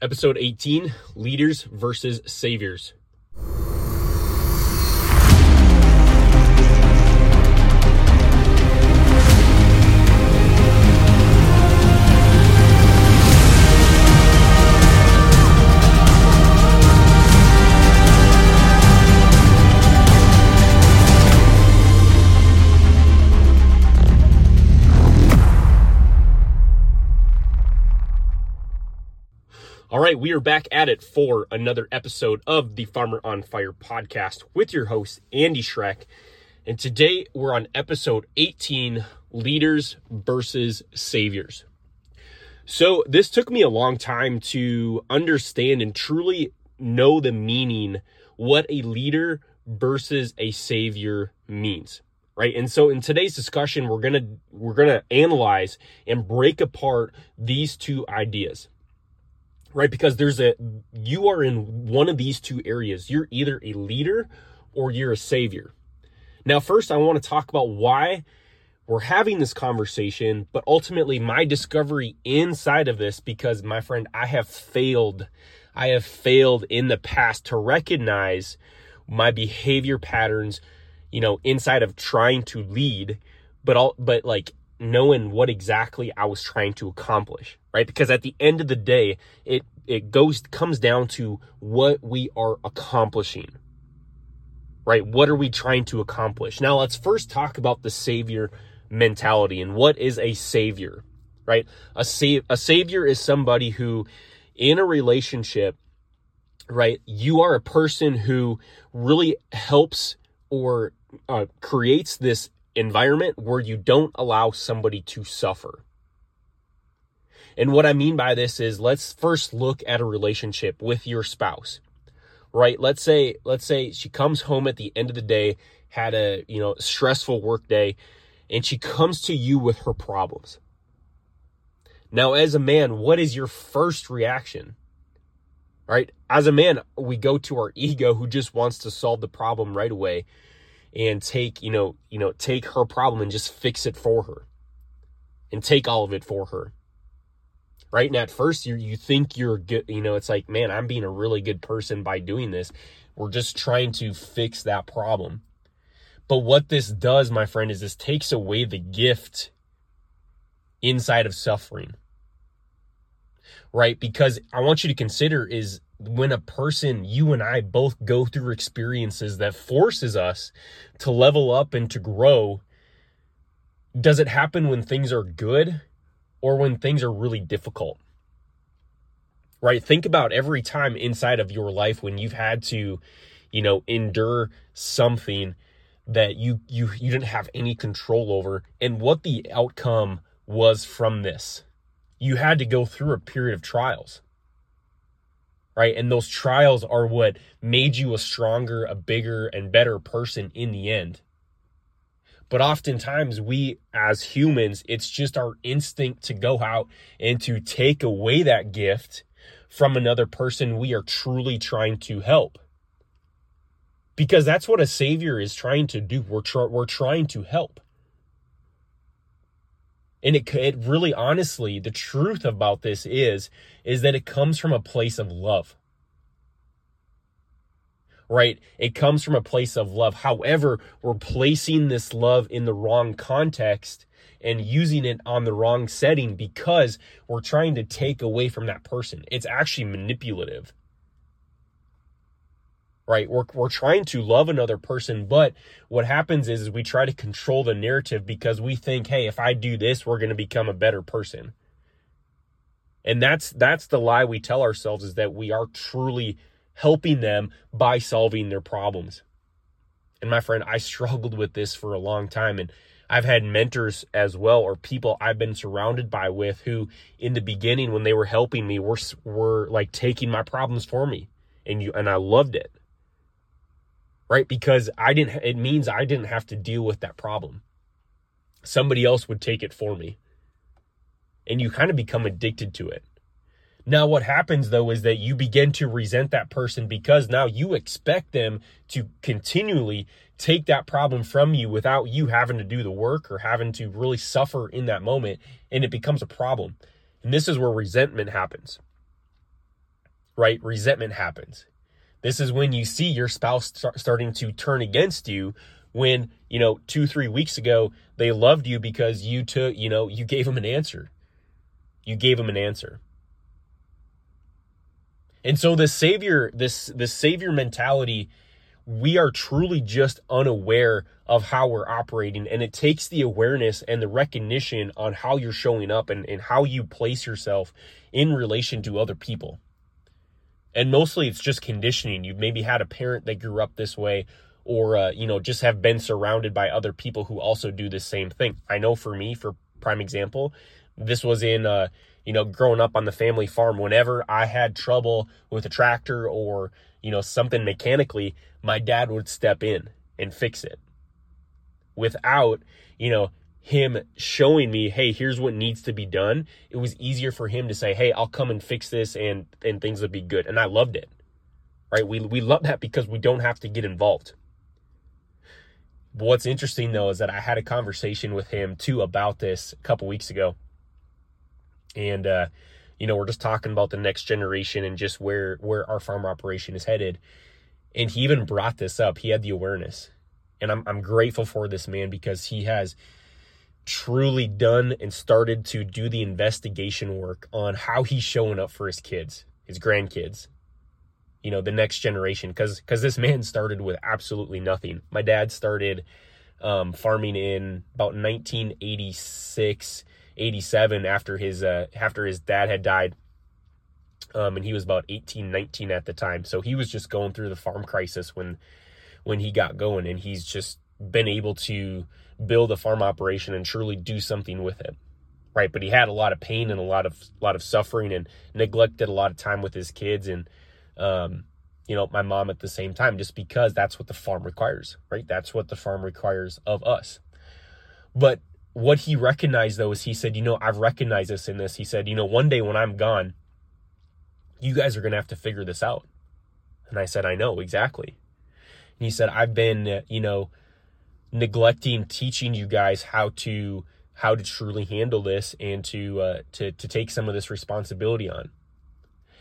Episode 18 Leaders versus Saviors. All right, we are back at it for another episode of the Farmer on Fire podcast with your host, Andy Schreck. And today we're on episode 18 Leaders versus Saviors. So, this took me a long time to understand and truly know the meaning what a leader versus a savior means right and so in today's discussion we're going to we're going to analyze and break apart these two ideas right? Because there's a, you are in one of these two areas. You're either a leader or you're a savior. Now, first, I want to talk about why we're having this conversation, but ultimately my discovery inside of this, because my friend, I have failed. I have failed in the past to recognize my behavior patterns, you know, inside of trying to lead, but all, but like knowing what exactly I was trying to accomplish, right? Because at the end of the day, it it goes comes down to what we are accomplishing. Right? What are we trying to accomplish? Now, let's first talk about the savior mentality and what is a savior, right? A a savior is somebody who in a relationship, right? You are a person who really helps or uh, creates this environment where you don't allow somebody to suffer. And what I mean by this is let's first look at a relationship with your spouse. Right? Let's say let's say she comes home at the end of the day, had a, you know, stressful work day, and she comes to you with her problems. Now, as a man, what is your first reaction? Right? As a man, we go to our ego who just wants to solve the problem right away and take, you know, you know, take her problem and just fix it for her. And take all of it for her. Right? And at first you you think you're good, you know, it's like, man, I'm being a really good person by doing this. We're just trying to fix that problem. But what this does, my friend, is this takes away the gift inside of suffering. Right? Because I want you to consider is when a person, you and I both go through experiences that forces us to level up and to grow, does it happen when things are good or when things are really difficult? Right? Think about every time inside of your life when you've had to, you know, endure something that you you you didn't have any control over and what the outcome was from this. You had to go through a period of trials right? And those trials are what made you a stronger, a bigger, and better person in the end. But oftentimes, we as humans, it's just our instinct to go out and to take away that gift from another person we are truly trying to help. Because that's what a savior is trying to do. We're, tr- we're trying to help. And it, really honestly, the truth about this is, is that it comes from a place of love. Right? It comes from a place of love. However, we're placing this love in the wrong context and using it on the wrong setting because we're trying to take away from that person. It's actually manipulative right? We're, we're trying to love another person, but what happens is, is we try to control the narrative because we think, hey, if I do this, we're going to become a better person. And that's that's the lie we tell ourselves is that we are truly helping them by solving their problems. And my friend, I struggled with this for a long time and I've had mentors as well or people I've been surrounded by with who in the beginning when they were helping me were were like taking my problems for me and you and I loved it right? Because I didn't, it means I didn't have to deal with that problem. Somebody else would take it for me. And you kind of become addicted to it. Now, what happens though is that you begin to resent that person because now you expect them to continually take that problem from you without you having to do the work or having to really suffer in that moment. And it becomes a problem. And this is where resentment happens. right? Resentment happens. This is when you see your spouse start starting to turn against you when, you know, two, three weeks ago, they loved you because you took, you know, you gave them an answer. You gave them an answer. And so the savior, this, this savior mentality, we are truly just unaware of how we're operating. And it takes the awareness and the recognition on how you're showing up and, and how you place yourself in relation to other people. And mostly it's just conditioning. You've maybe had a parent that grew up this way or, uh, you know, just have been surrounded by other people who also do the same thing. I know for me, for prime example, this was in, uh, you know, growing up on the family farm. Whenever I had trouble with a tractor or, you know, something mechanically, my dad would step in and fix it without, you know, him showing me, hey, here's what needs to be done. It was easier for him to say, hey, I'll come and fix this and and things would be good. And I loved it. Right? We we love that because we don't have to get involved. But what's interesting though is that I had a conversation with him too about this a couple weeks ago. And uh you know, we're just talking about the next generation and just where where our farm operation is headed. And he even brought this up. He had the awareness. And I'm I'm grateful for this man because he has truly done and started to do the investigation work on how he's showing up for his kids, his grandkids, you know, the next generation. Cause cause this man started with absolutely nothing. My dad started um, farming in about 1986 87 after his uh, after his dad had died. Um, and he was about 18, 19 at the time. So he was just going through the farm crisis when when he got going and he's just been able to build a farm operation and truly do something with it. Right. But he had a lot of pain and a lot of a lot of suffering and neglected a lot of time with his kids and um, you know, my mom at the same time, just because that's what the farm requires, right? That's what the farm requires of us. But what he recognized though is he said, you know, I've recognized this in this. He said, you know, one day when I'm gone, you guys are going to have to figure this out. And I said, I know exactly. And he said, I've been, you know, neglecting teaching you guys how to how to truly handle this and to uh, to to take some of this responsibility on.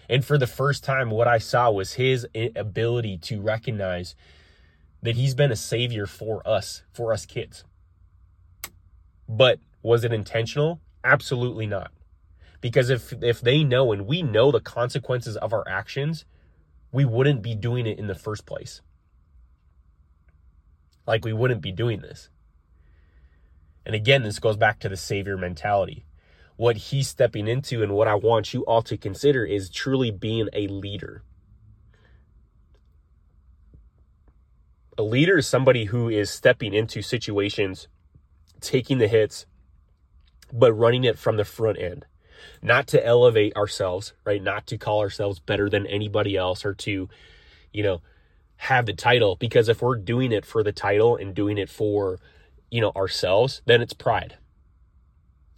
And for the first time, what I saw was his ability to recognize that he's been a savior for us, for us kids. But was it intentional? Absolutely not. Because if if they know and we know the consequences of our actions, we wouldn't be doing it in the first place. Like we wouldn't be doing this. And again, this goes back to the savior mentality. What he's stepping into and what I want you all to consider is truly being a leader. A leader is somebody who is stepping into situations taking the hits, but running it from the front end. Not to elevate ourselves, right? Not to call ourselves better than anybody else or to, you know, have the title. Because if we're doing it for the title and doing it for, you know, ourselves, then it's pride.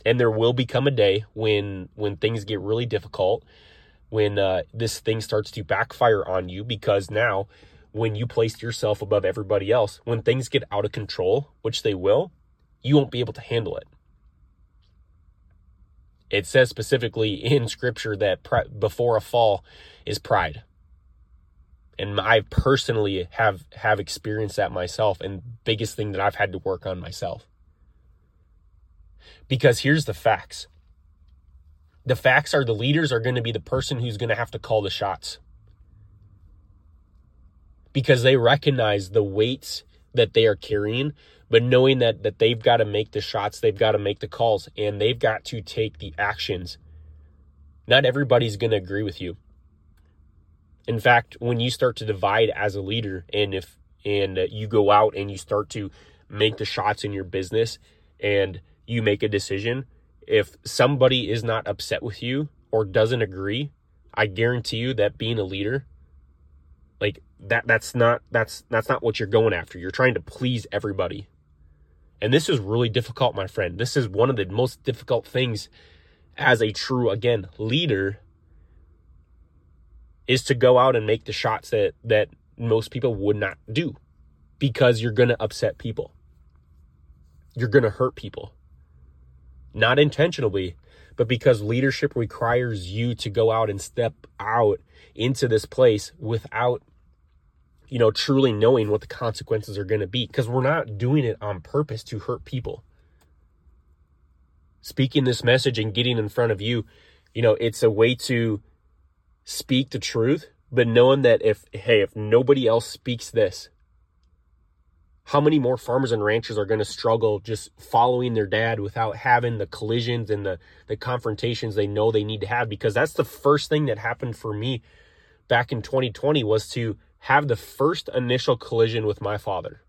And there will become a day when when things get really difficult, when uh, this thing starts to backfire on you because now when you place yourself above everybody else, when things get out of control, which they will, you won't be able to handle it. It says specifically in scripture that before a fall is pride. And I personally have have experienced that myself and biggest thing that I've had to work on myself. Because here's the facts. The facts are the leaders are going to be the person who's going to have to call the shots. Because they recognize the weights that they are carrying, but knowing that that they've got to make the shots, they've got to make the calls, and they've got to take the actions. Not everybody's going to agree with you. In fact, when you start to divide as a leader, and if and uh, you go out and you start to make the shots in your business, and you make a decision, if somebody is not upset with you or doesn't agree, I guarantee you that being a leader, like that that's not that's that's not what you're going after. You're trying to please everybody. And this is really difficult, my friend. This is one of the most difficult things as a true, again, leader is to go out and make the shots that, that most people would not do because you're going to upset people. You're going to hurt people. Not intentionally, but because leadership requires you to go out and step out into this place without you know, truly knowing what the consequences are going to be because we're not doing it on purpose to hurt people. Speaking this message and getting in front of you, you know, it's a way to speak the truth, but knowing that if, hey, if nobody else speaks this, how many more farmers and ranchers are going to struggle just following their dad without having the collisions and the, the confrontations they know they need to have? Because that's the first thing that happened for me back in 2020 was to have the first initial collision with my father.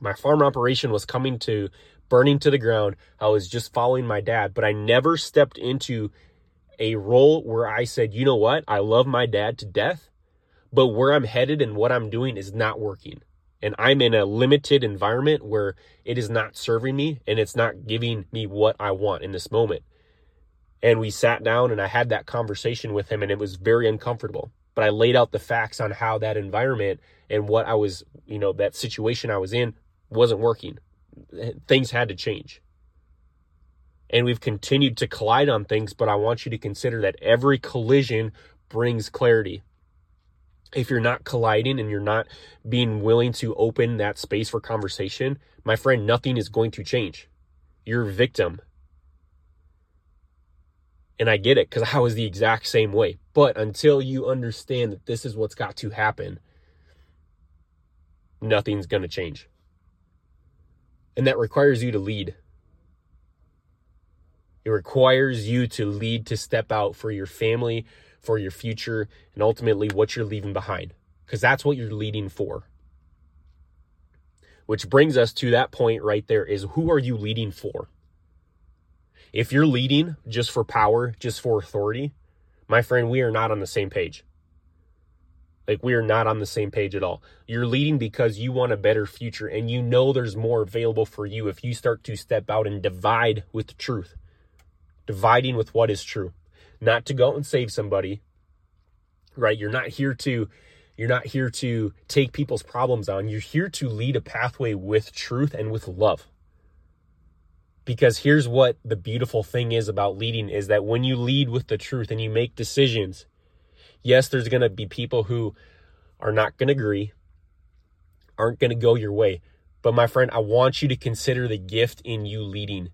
My farm operation was coming to burning to the ground. I was just following my dad, but I never stepped into a role where I said, you know what? I love my dad to death, but where I'm headed and what I'm doing is not working. And I'm in a limited environment where it is not serving me and it's not giving me what I want in this moment. And we sat down and I had that conversation with him and it was very uncomfortable but I laid out the facts on how that environment and what I was, you know, that situation I was in wasn't working. Things had to change. And we've continued to collide on things, but I want you to consider that every collision brings clarity. If you're not colliding and you're not being willing to open that space for conversation, my friend, nothing is going to change. You're a victim. And I get it because I was the exact same way. But until you understand that this is what's got to happen, nothing's going to change. And that requires you to lead. It requires you to lead, to step out for your family, for your future, and ultimately what you're leaving behind. Because that's what you're leading for. Which brings us to that point right there is who are you leading for? If you're leading just for power, just for authority, my friend, we are not on the same page. Like, we are not on the same page at all. You're leading because you want a better future and you know there's more available for you if you start to step out and divide with the truth, dividing with what is true. Not to go and save somebody, right? You're not here to. You're not here to take people's problems on. You're here to lead a pathway with truth and with love because here's what the beautiful thing is about leading is that when you lead with the truth and you make decisions yes there's going to be people who are not going to agree aren't going to go your way but my friend i want you to consider the gift in you leading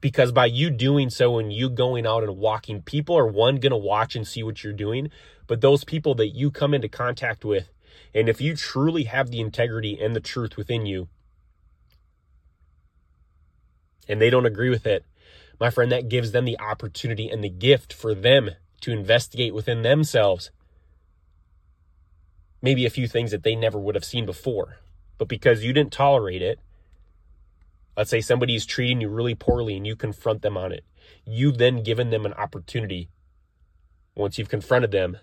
because by you doing so and you going out and walking people are one going to watch and see what you're doing but those people that you come into contact with and if you truly have the integrity and the truth within you and they don't agree with it, my friend, that gives them the opportunity and the gift for them to investigate within themselves maybe a few things that they never would have seen before. But because you didn't tolerate it, let's say somebody is treating you really poorly and you confront them on it, you've then given them an opportunity, once you've confronted them,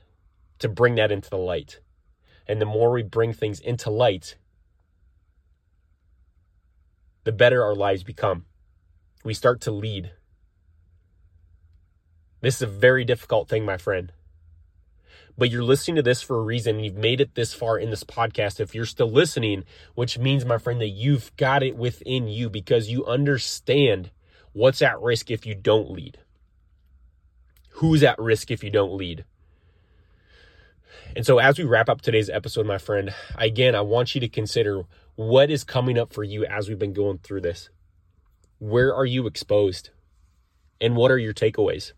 to bring that into the light. And the more we bring things into light, the better our lives become we start to lead. This is a very difficult thing, my friend. But you're listening to this for a reason. You've made it this far in this podcast. If you're still listening, which means, my friend, that you've got it within you because you understand what's at risk if you don't lead. Who's at risk if you don't lead? And so, as we wrap up today's episode, my friend, again, I want you to consider what is coming up for you as we've been going through this. Where are you exposed? And what are your takeaways?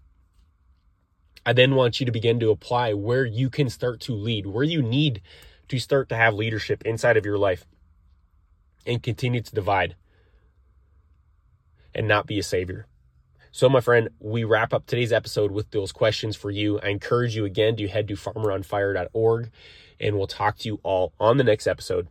I then want you to begin to apply where you can start to lead, where you need to start to have leadership inside of your life and continue to divide and not be a savior. So, my friend, we wrap up today's episode with those questions for you. I encourage you again to head to farmeronfire.org and we'll talk to you all on the next episode.